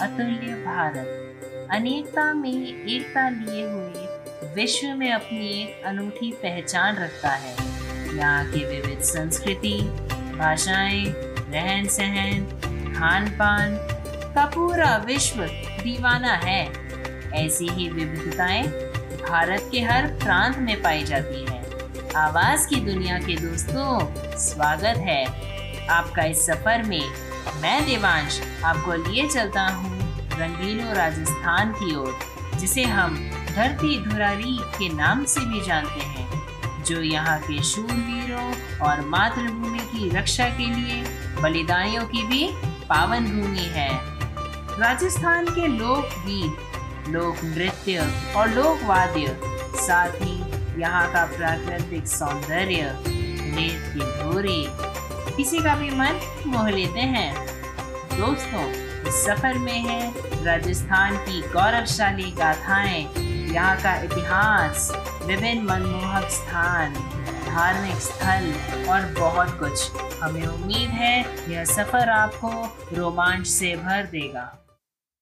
अतुल्य भारत। अनेकता में एकता लिए हुए विश्व में अपनी एक अनूठी पहचान रखता है। यहाँ की विविध संस्कृति, भाषाएँ रहन सहन खान पान का पूरा विश्व दीवाना है। ऐसी ही विविधताएँ भारत के हर प्रांत में पाई जाती है। आवाज़ की दुनिया के दोस्तों, स्वागत है। आपका इस सफ़र में मैं देवांश, आपको लिए चलता हूँ रंगीलो राजस्थान की ओर, जिसे हम धरती धुरारी के नाम से भी जानते हैं, जो यहाँ के शूरवीरों और मातृभूमि की रक्षा के लिए बलिदानियों की भी पावन भूमि है। राजस्थान के लोक गीत लोक नृत्य और लोक वाद्य, साथ ही यहाँ का प्राकृतिक सौंदर्य रेत की किसी का भी मन मोह लेते हैं। दोस्तों इस सफ़र में है राजस्थान की गौरवशाली गाथाएँ। यहाँ का इतिहास, विभिन्न मनमोहक स्थान, धार्मिक स्थल और बहुत कुछ। हमें उम्मीद है यह सफ़र आपको रोमांच से भर देगा।